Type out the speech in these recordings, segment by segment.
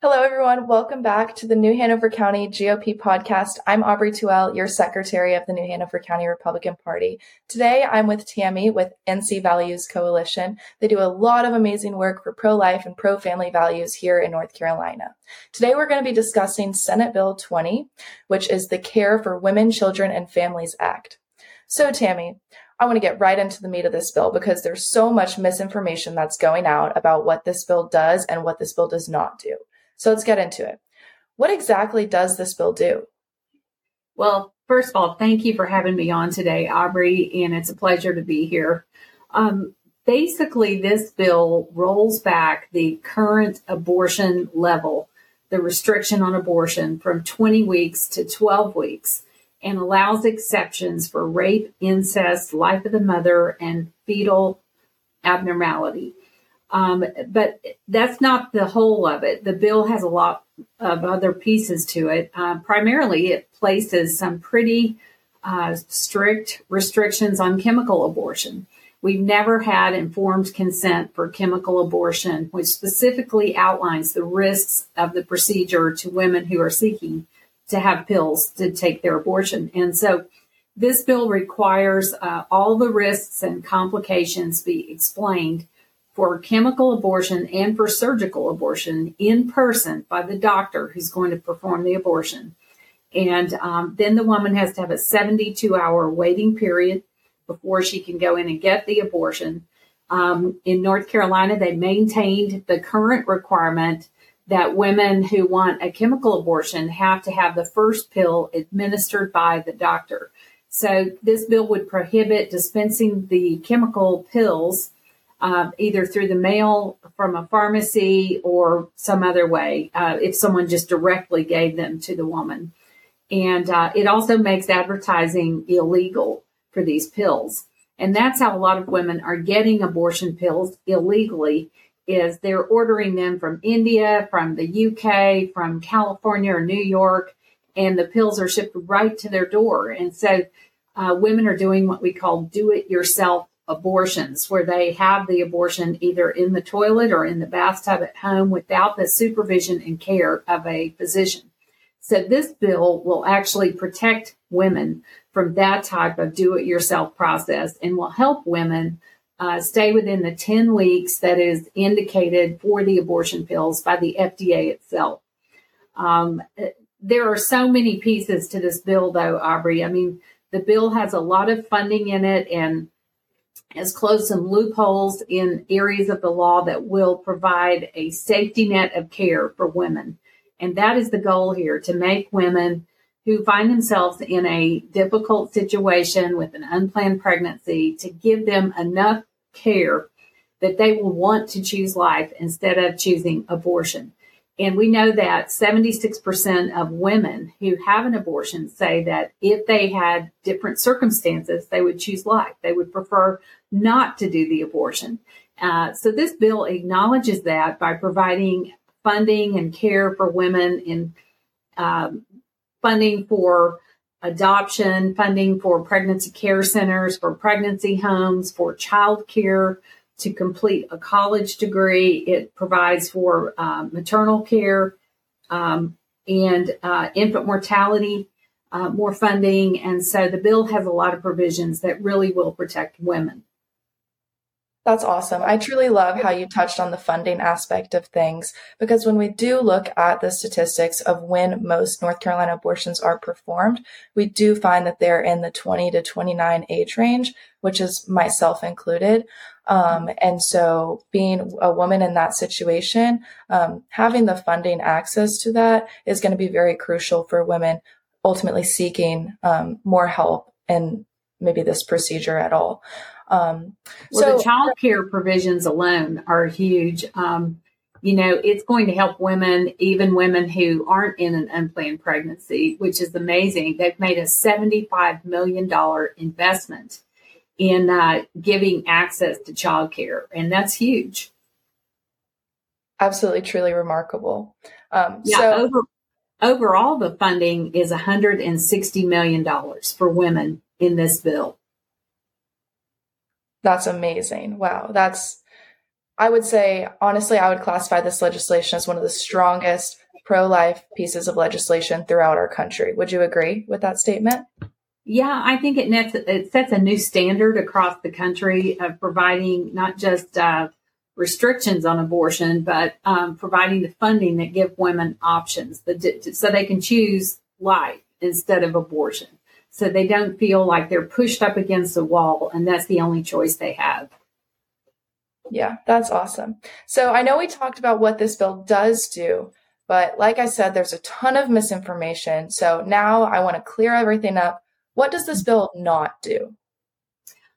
Hello, everyone. Welcome back to the New Hanover County GOP podcast. I'm Aubrey Tuell, your secretary of the New Hanover County Republican Party. Today, I'm with Tami with NC Values Coalition. They do a lot of amazing work for pro life and pro family values here in North Carolina. Today, we're going to be discussing Senate Bill 20, which is the Care for Women, Children, and Families Act. So, Tami, I want to get right into the meat of this bill because there's so much misinformation that's going out about what this bill does and what this bill does not do. So let's get into it. What exactly does this bill do? Well, first of all, thank you for having me on today, Aubrey, and it's a pleasure to be here. Um, basically, this bill rolls back the current abortion level, the restriction on abortion, from 20 weeks to 12 weeks, and allows exceptions for rape, incest, life of the mother, and fetal abnormality. Um, but that's not the whole of it. The bill has a lot of other pieces to it. Uh, primarily, it places some pretty uh, strict restrictions on chemical abortion. We've never had informed consent for chemical abortion, which specifically outlines the risks of the procedure to women who are seeking to have pills to take their abortion. And so this bill requires uh, all the risks and complications be explained for chemical abortion and for surgical abortion in person by the doctor who's going to perform the abortion. And um, then the woman has to have a 72 hour waiting period before she can go in and get the abortion. Um, in North Carolina, they maintained the current requirement that women who want a chemical abortion have to have the first pill administered by the doctor. So this bill would prohibit dispensing the chemical pills uh, either through the mail from a pharmacy or some other way, uh, if someone just directly gave them to the woman. And uh, it also makes advertising illegal for these pills. And that's how a lot of women are getting abortion pills illegally is they're ordering them from India, from the UK, from California or New York, and the pills are shipped right to their door. And so uh, women are doing what we call do it yourself abortions where they have the abortion either in the toilet or in the bathtub at home without the supervision and care of a physician. So this bill will actually protect women from that type of do it yourself process and will help women uh, stay within the 10 weeks that is indicated for the abortion pills by the FDA itself. Um, there are so many pieces to this bill, though, Aubrey. I mean, the bill has a lot of funding in it and has closed some loopholes in areas of the law that will provide a safety net of care for women. And that is the goal here to make women who find themselves in a difficult situation with an unplanned pregnancy to give them enough care that they will want to choose life instead of choosing abortion. And we know that 76% of women who have an abortion say that if they had different circumstances, they would choose life. They would prefer not to do the abortion. Uh, so this bill acknowledges that by providing funding and care for women in um, funding for adoption, funding for pregnancy care centers, for pregnancy homes, for child care, to complete a college degree. It provides for um, maternal care um, and uh, infant mortality, uh, more funding. And so the bill has a lot of provisions that really will protect women. That's awesome. I truly love how you touched on the funding aspect of things because when we do look at the statistics of when most North Carolina abortions are performed, we do find that they're in the 20 to 29 age range, which is myself included. Um, and so being a woman in that situation, um, having the funding access to that is going to be very crucial for women ultimately seeking um, more help in maybe this procedure at all. Um, well, so the child care provisions alone are huge. Um, you know, it's going to help women, even women who aren't in an unplanned pregnancy, which is amazing. They've made a $75 million investment in uh, giving access to child care, and that's huge. Absolutely, truly remarkable. Um, yeah, so, over, overall, the funding is $160 million for women in this bill. That's amazing. Wow. That's I would say, honestly, I would classify this legislation as one of the strongest pro life pieces of legislation throughout our country. Would you agree with that statement? Yeah, I think it, nets, it sets a new standard across the country of providing not just uh, restrictions on abortion, but um, providing the funding that give women options so they can choose life instead of abortion. So they don't feel like they're pushed up against a wall and that's the only choice they have. Yeah, that's awesome. So I know we talked about what this bill does do, but like I said, there's a ton of misinformation. So now I want to clear everything up. What does this bill not do?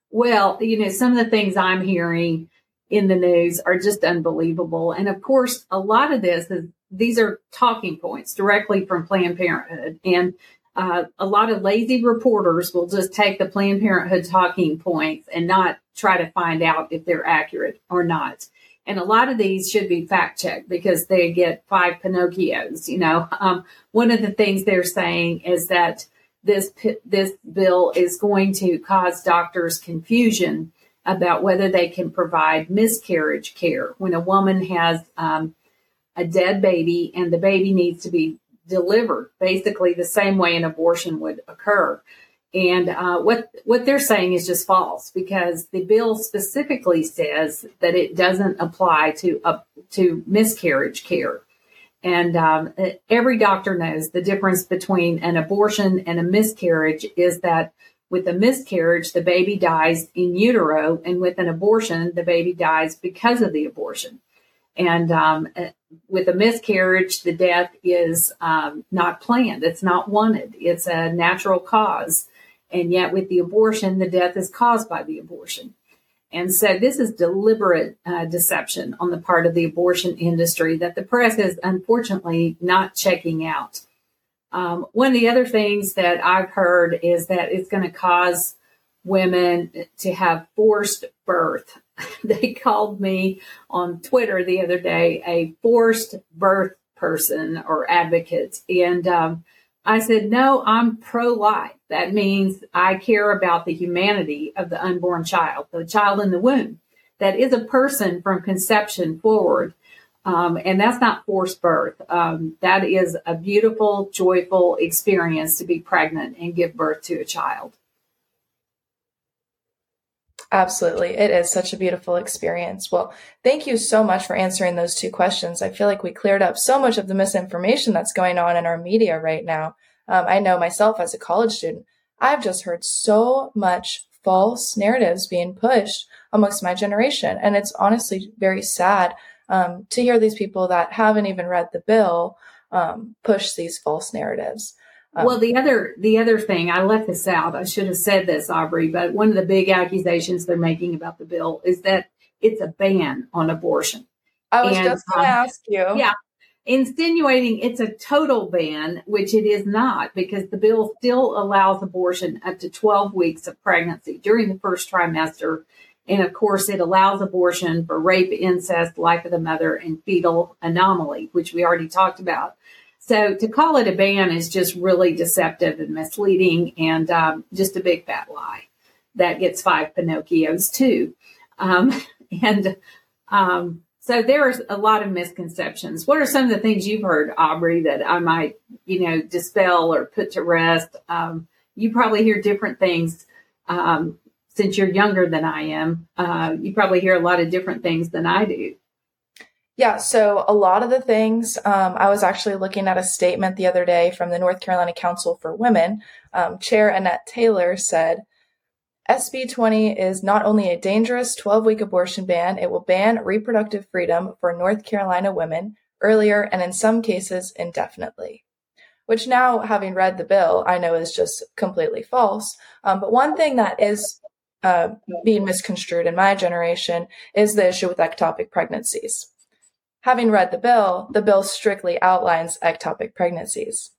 Well, you know, some of the things I'm hearing in the news are just unbelievable. And of course, a lot of this is these are talking points directly from Planned Parenthood. And uh, a lot of lazy reporters will just take the Planned Parenthood talking points and not try to find out if they're accurate or not. And a lot of these should be fact checked because they get five Pinocchios. You know, um, one of the things they're saying is that this this bill is going to cause doctors confusion about whether they can provide miscarriage care when a woman has um, a dead baby and the baby needs to be delivered basically the same way an abortion would occur. And uh, what what they're saying is just false because the bill specifically says that it doesn't apply to uh, to miscarriage care. And um, every doctor knows the difference between an abortion and a miscarriage is that with a miscarriage, the baby dies in utero, and with an abortion, the baby dies because of the abortion. And um, with a miscarriage, the death is um, not planned, it's not wanted, it's a natural cause. And yet, with the abortion, the death is caused by the abortion. And so, this is deliberate uh, deception on the part of the abortion industry that the press is unfortunately not checking out. Um, one of the other things that I've heard is that it's going to cause women to have forced birth. they called me on Twitter the other day a forced birth person or advocate. And um, I said, no, I'm pro life. That means I care about the humanity of the unborn child, the child in the womb. That is a person from conception forward. Um, and that's not forced birth. Um, that is a beautiful, joyful experience to be pregnant and give birth to a child. Absolutely. It is such a beautiful experience. Well, thank you so much for answering those two questions. I feel like we cleared up so much of the misinformation that's going on in our media right now. Um, I know myself as a college student, I've just heard so much false narratives being pushed amongst my generation. And it's honestly very sad um, to hear these people that haven't even read the bill um, push these false narratives. Um, well, the other the other thing I left this out. I should have said this, Aubrey. But one of the big accusations they're making about the bill is that it's a ban on abortion. I was and, just going to um, ask you. Yeah, insinuating it's a total ban, which it is not, because the bill still allows abortion up to 12 weeks of pregnancy during the first trimester. And of course, it allows abortion for rape, incest, life of the mother, and fetal anomaly, which we already talked about. So to call it a ban is just really deceptive and misleading and um, just a big fat lie. That gets five Pinocchios too. Um, and um, so are a lot of misconceptions. What are some of the things you've heard, Aubrey, that I might, you know, dispel or put to rest? Um, you probably hear different things um, since you're younger than I am. Uh, you probably hear a lot of different things than I do. Yeah, so a lot of the things, um, I was actually looking at a statement the other day from the North Carolina Council for Women. Um, Chair Annette Taylor said, SB 20 is not only a dangerous 12 week abortion ban, it will ban reproductive freedom for North Carolina women earlier and in some cases indefinitely. Which now, having read the bill, I know is just completely false. Um, but one thing that is uh, being misconstrued in my generation is the issue with ectopic pregnancies. Having read the bill, the bill strictly outlines ectopic pregnancies.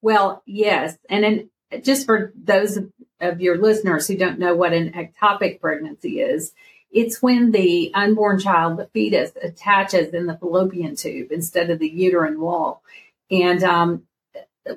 Well, yes. And just for those of your listeners who don't know what an ectopic pregnancy is, it's when the unborn child, the fetus, attaches in the fallopian tube instead of the uterine wall. And um,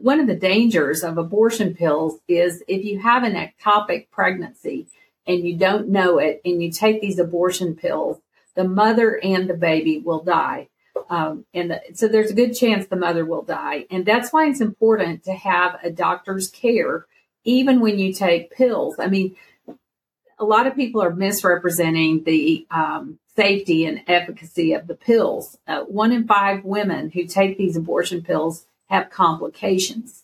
one of the dangers of abortion pills is if you have an ectopic pregnancy and you don't know it and you take these abortion pills, the mother and the baby will die. Um, and the, so there's a good chance the mother will die. And that's why it's important to have a doctor's care, even when you take pills. I mean, a lot of people are misrepresenting the um, safety and efficacy of the pills. Uh, one in five women who take these abortion pills have complications.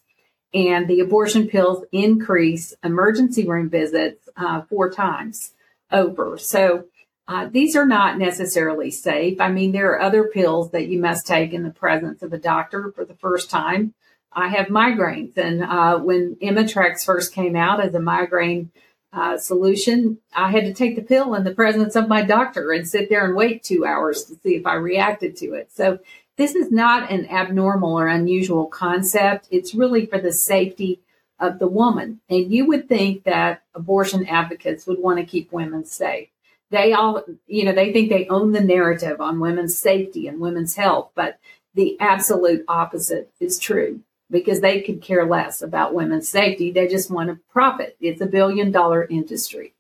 And the abortion pills increase emergency room visits uh, four times over. So uh, these are not necessarily safe. I mean, there are other pills that you must take in the presence of a doctor for the first time. I have migraines, and uh, when Imitrex first came out as a migraine uh, solution, I had to take the pill in the presence of my doctor and sit there and wait two hours to see if I reacted to it. So this is not an abnormal or unusual concept. It's really for the safety of the woman. And you would think that abortion advocates would want to keep women safe they all, you know, they think they own the narrative on women's safety and women's health, but the absolute opposite is true because they could care less about women's safety. They just want to profit. It's a billion dollar industry.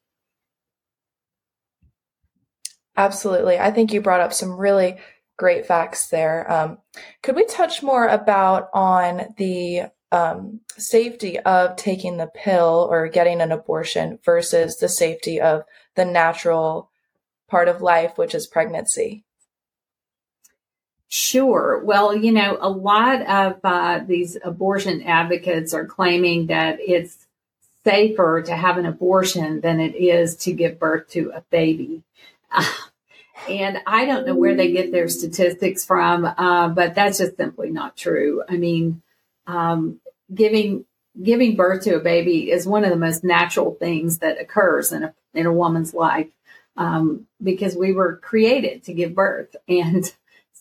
Absolutely. I think you brought up some really great facts there. Um, could we touch more about on the um, safety of taking the pill or getting an abortion versus the safety of the natural part of life, which is pregnancy? Sure. Well, you know, a lot of uh, these abortion advocates are claiming that it's safer to have an abortion than it is to give birth to a baby. And I don't know where they get their statistics from, uh, but that's just simply not true. I mean, um, giving giving birth to a baby is one of the most natural things that occurs in a in a woman's life um, because we were created to give birth, and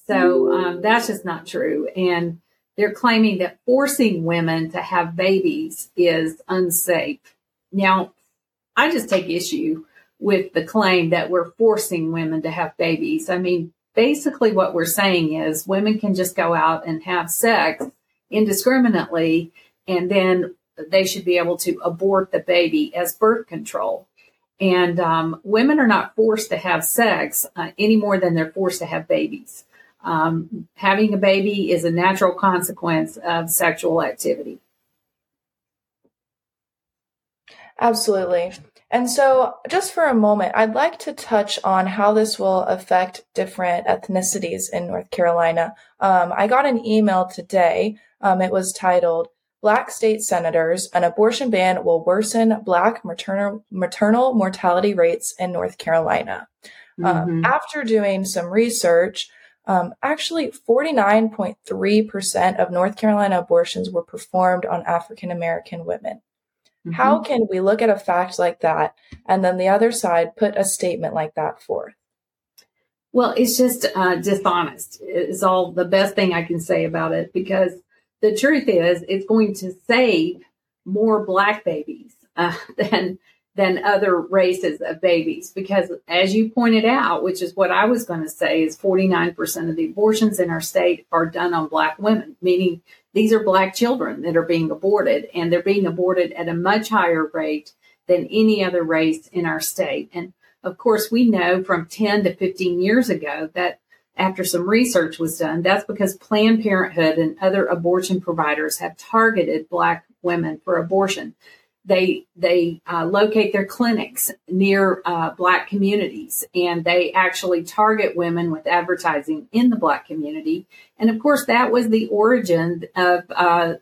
so um, that's just not true. And they're claiming that forcing women to have babies is unsafe. Now, I just take issue with the claim that we're forcing women to have babies. I mean, basically, what we're saying is women can just go out and have sex indiscriminately, and then they should be able to abort the baby as birth control. And um, women are not forced to have sex uh, any more than they're forced to have babies. Um, having a baby is a natural consequence of sexual activity. Absolutely. And so, just for a moment, I'd like to touch on how this will affect different ethnicities in North Carolina. Um, I got an email today. Um, it was titled, Black state senators, an abortion ban will worsen Black maternal, maternal mortality rates in North Carolina. Um, mm-hmm. Um, after doing some research, um, actually 49.3% of North Carolina abortions were performed on African American women. Mm-hmm. How can we look at a fact like that and then the other side put a statement like that forth? Well, it's just uh, dishonest. It's all the best thing I can say about it because the truth is, it's going to save more black babies uh, than than other races of babies because as you pointed out which is what i was going to say is 49% of the abortions in our state are done on black women meaning these are black children that are being aborted, and they're being aborted at a much higher rate than any other race in our state. And of course, we know from 10 to 15 years ago that after some research was done, that's because Planned Parenthood and other abortion providers have targeted Black women for abortion. They they uh, locate their clinics near uh, Black communities, and they actually target women with advertising in the Black community. And of course, that was the origin of uh,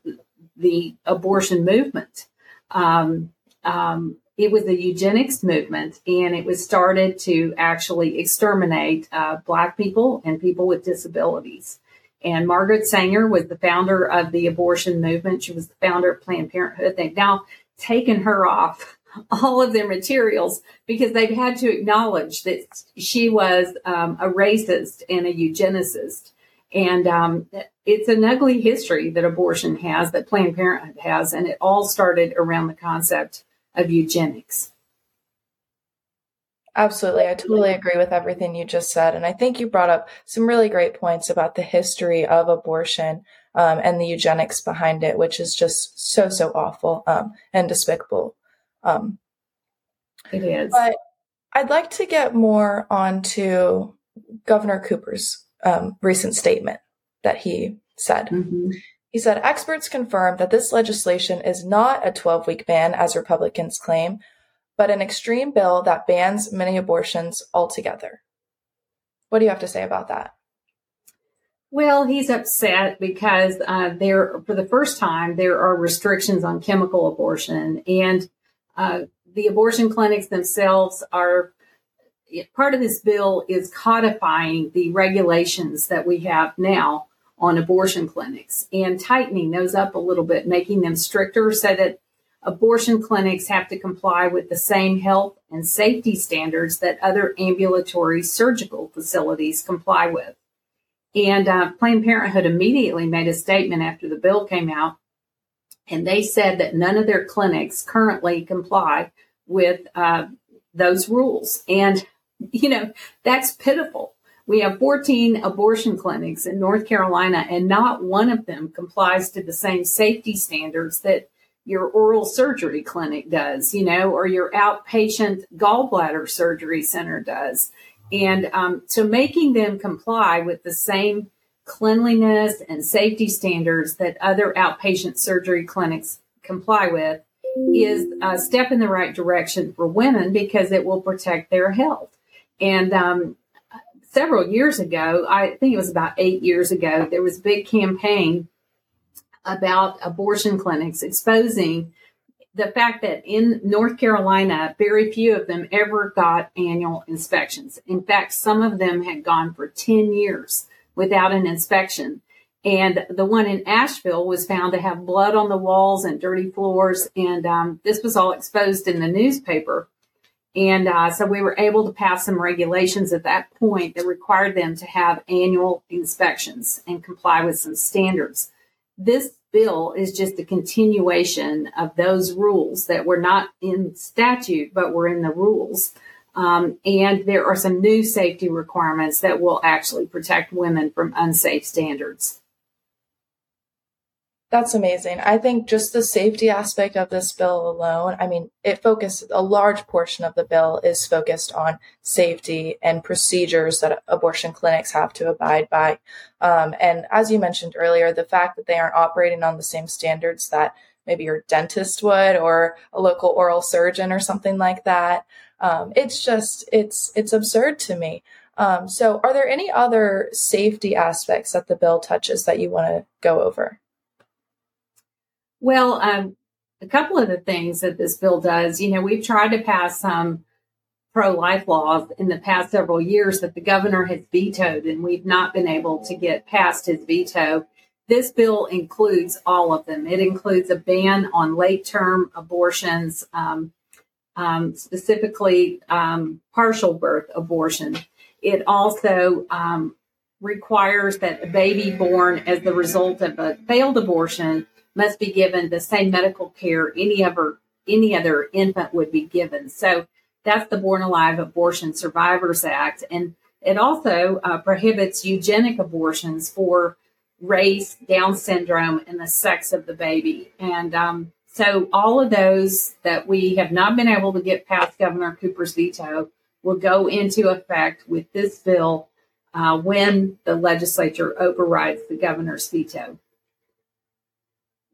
the abortion movement. Um, um, it was the eugenics movement, and it was started to actually exterminate uh, Black people and people with disabilities. And Margaret Sanger was the founder of the abortion movement. She was the founder of Planned Parenthood. They've now taken her off all of their materials because they've had to acknowledge that she was um, a racist and a eugenicist. And um, it's an ugly history that abortion has, that Planned Parenthood has, and it all started around the concept of eugenics. Absolutely. I totally agree with everything you just said. And I think you brought up some really great points about the history of abortion um, and the eugenics behind it, which is just so, so awful um, and despicable. Um, it is. But I'd like to get more onto Governor Cooper's um, recent statement that he said. Mm-hmm. He said experts confirm that this legislation is not a 12 week ban, as Republicans claim, but an extreme bill that bans many abortions altogether. What do you have to say about that? Well, he's upset because uh, there, for the first time, there are restrictions on chemical abortion, and uh, the abortion clinics themselves are part of this bill is codifying the regulations that we have now on abortion clinics and tightening those up a little bit, making them stricter so that abortion clinics have to comply with the same health and safety standards that other ambulatory surgical facilities comply with. And uh, Planned Parenthood immediately made a statement after the bill came out, and they said that none of their clinics currently comply with uh, those rules. And, you know, that's pitiful we have 14 abortion clinics in North Carolina, and not one of them complies to the same safety standards that your oral surgery clinic does, you know, or your outpatient gallbladder surgery center does. And um, so making them comply with the same cleanliness and safety standards that other outpatient surgery clinics comply with is a step in the right direction for women because it will protect their health. And um, several years ago, I think it was about eight years ago, there was a big campaign about abortion clinics exposing the fact that in North Carolina, very few of them ever got annual inspections. In fact, some of them had gone for 10 years without an inspection. And the one in Asheville was found to have blood on the walls and dirty floors. And um, this was all exposed in the newspaper. And uh, so we were able to pass some regulations at that point that required them to have annual inspections and comply with some standards. This bill is just a continuation of those rules that were not in statute, but were in the rules. Um, and there are some new safety requirements that will actually protect women from unsafe standards. That's amazing. I think just the safety aspect of this bill alone, I mean, it focuses a large portion of the bill is focused on safety and procedures that abortion clinics have to abide by. Um, and as you mentioned earlier, the fact that they aren't operating on the same standards that maybe your dentist would or a local oral surgeon or something like that. Um, it's just, it's, it's absurd to me. Um, so are there any other safety aspects that the bill touches that you want to go over? Well, um, a couple of the things that this bill does, you know, we've tried to pass some pro life laws in the past several years that the governor has vetoed, and we've not been able to get past his veto. This bill includes all of them. It includes a ban on late term abortions, um, um, specifically um, partial birth abortion. It also um, requires that a baby born as the result of a failed abortion must be given the same medical care any other any other infant would be given. So that's the Born Alive Abortion Survivors Act, and it also uh, prohibits eugenic abortions for race, Down syndrome, and the sex of the baby. And um, so all of those that we have not been able to get past Governor Cooper's veto will go into effect with this bill uh, when the legislature overrides the governor's veto.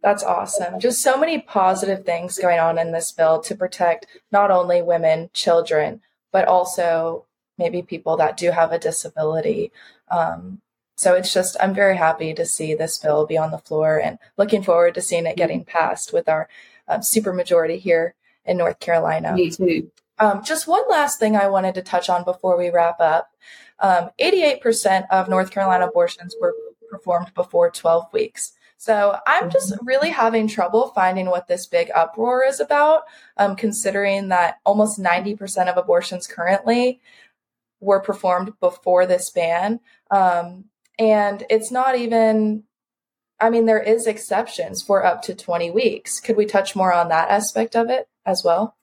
That's awesome. Just so many positive things going on in this bill to protect not only women, children, but also maybe people that do have a disability. Um, so it's just, I'm very happy to see this bill be on the floor and looking forward to seeing it getting passed with our uh, supermajority here in North Carolina. Me too. Um, just one last thing I wanted to touch on before we wrap up. Um, 88% of North Carolina abortions were performed before 12 weeks. So I'm just mm-hmm. really having trouble finding what this big uproar is about, um, considering that almost 90% of abortions currently were performed before this ban. Um, and it's not even, I mean, there is exceptions for up to 20 weeks. Could we touch more on that aspect of it as well?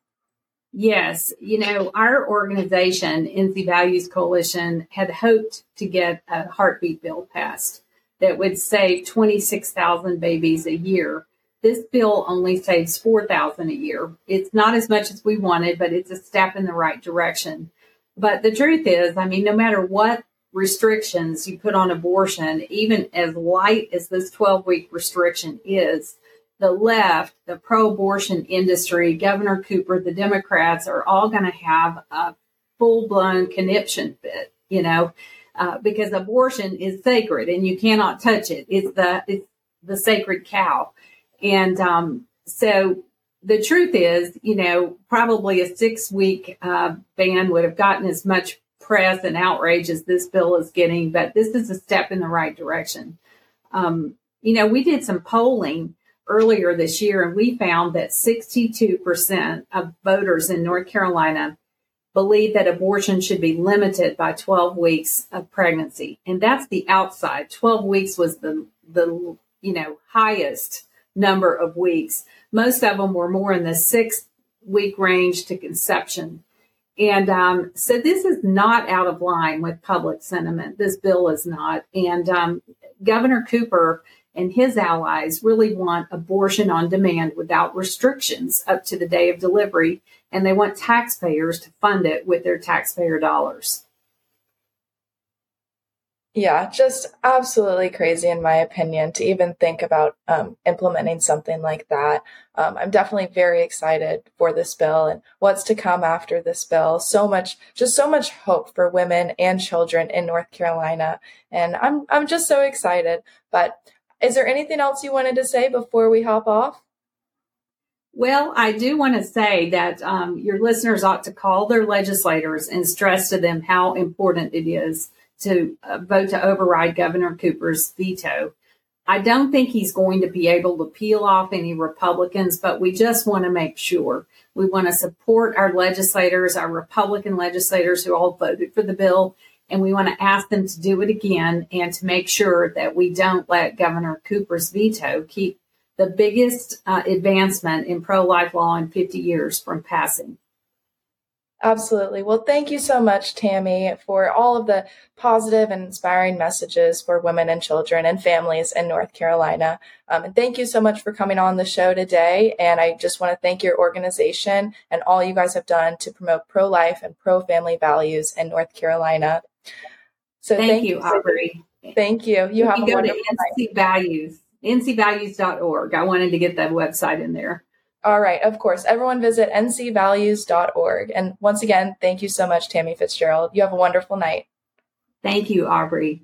Yes. You know, our organization, NC Values Coalition, had hoped to get a heartbeat bill passed that would save 26,000 babies a year. This bill only saves 4,000 a year. It's not as much as we wanted, but it's a step in the right direction. But the truth is, I mean, no matter what restrictions you put on abortion, even as light as this 12 week restriction is, the left, the pro abortion industry, Governor Cooper, the Democrats are all going to have a full blown conniption fit, you know, uh, because abortion is sacred and you cannot touch it. It's the, it's the sacred cow. And um, so the truth is, you know, probably a six week uh, ban would have gotten as much press and outrage as this bill is getting, but this is a step in the right direction. Um, you know, we did some polling earlier this year and we found that 62% of voters in North Carolina believe that abortion should be limited by 12 weeks of pregnancy. And that's the outside. 12 weeks was the, the, you know, highest number of weeks. Most of them were more in the six week range to conception. And um, so this is not out of line with public sentiment. This bill is not. And um, Governor Cooper and his allies really want abortion on demand without restrictions up to the day of delivery. And they want taxpayers to fund it with their taxpayer dollars. Yeah, just absolutely crazy, in my opinion, to even think about um, implementing something like that. Um, I'm definitely very excited for this bill and what's to come after this bill. So much, just so much hope for women and children in North Carolina, and I'm I'm just so excited. But is there anything else you wanted to say before we hop off? Well, I do want to say that um, your listeners ought to call their legislators and stress to them how important it is to uh, vote to override Governor Cooper's veto. I don't think he's going to be able to peel off any Republicans, but we just want to make sure. We want to support our legislators, our Republican legislators who all voted for the bill, and we want to ask them to do it again and to make sure that we don't let Governor Cooper's veto keep the biggest uh, advancement in pro life law in 50 years from passing. Absolutely. Well, thank you so much, Tami, for all of the positive and inspiring messages for women and children and families in North Carolina. Um, and thank you so much for coming on the show today. And I just want to thank your organization and all you guys have done to promote pro life and pro family values in North Carolina. So thank, thank you, Aubrey. Thank you. You, you have go to NC Values, ncvalues.org. I wanted to get that website in there. All right, of course. Everyone visit ncvalues.org. And once again, thank you so much, Tami Fitzgerald. You have a wonderful night. Thank you, Aubrey.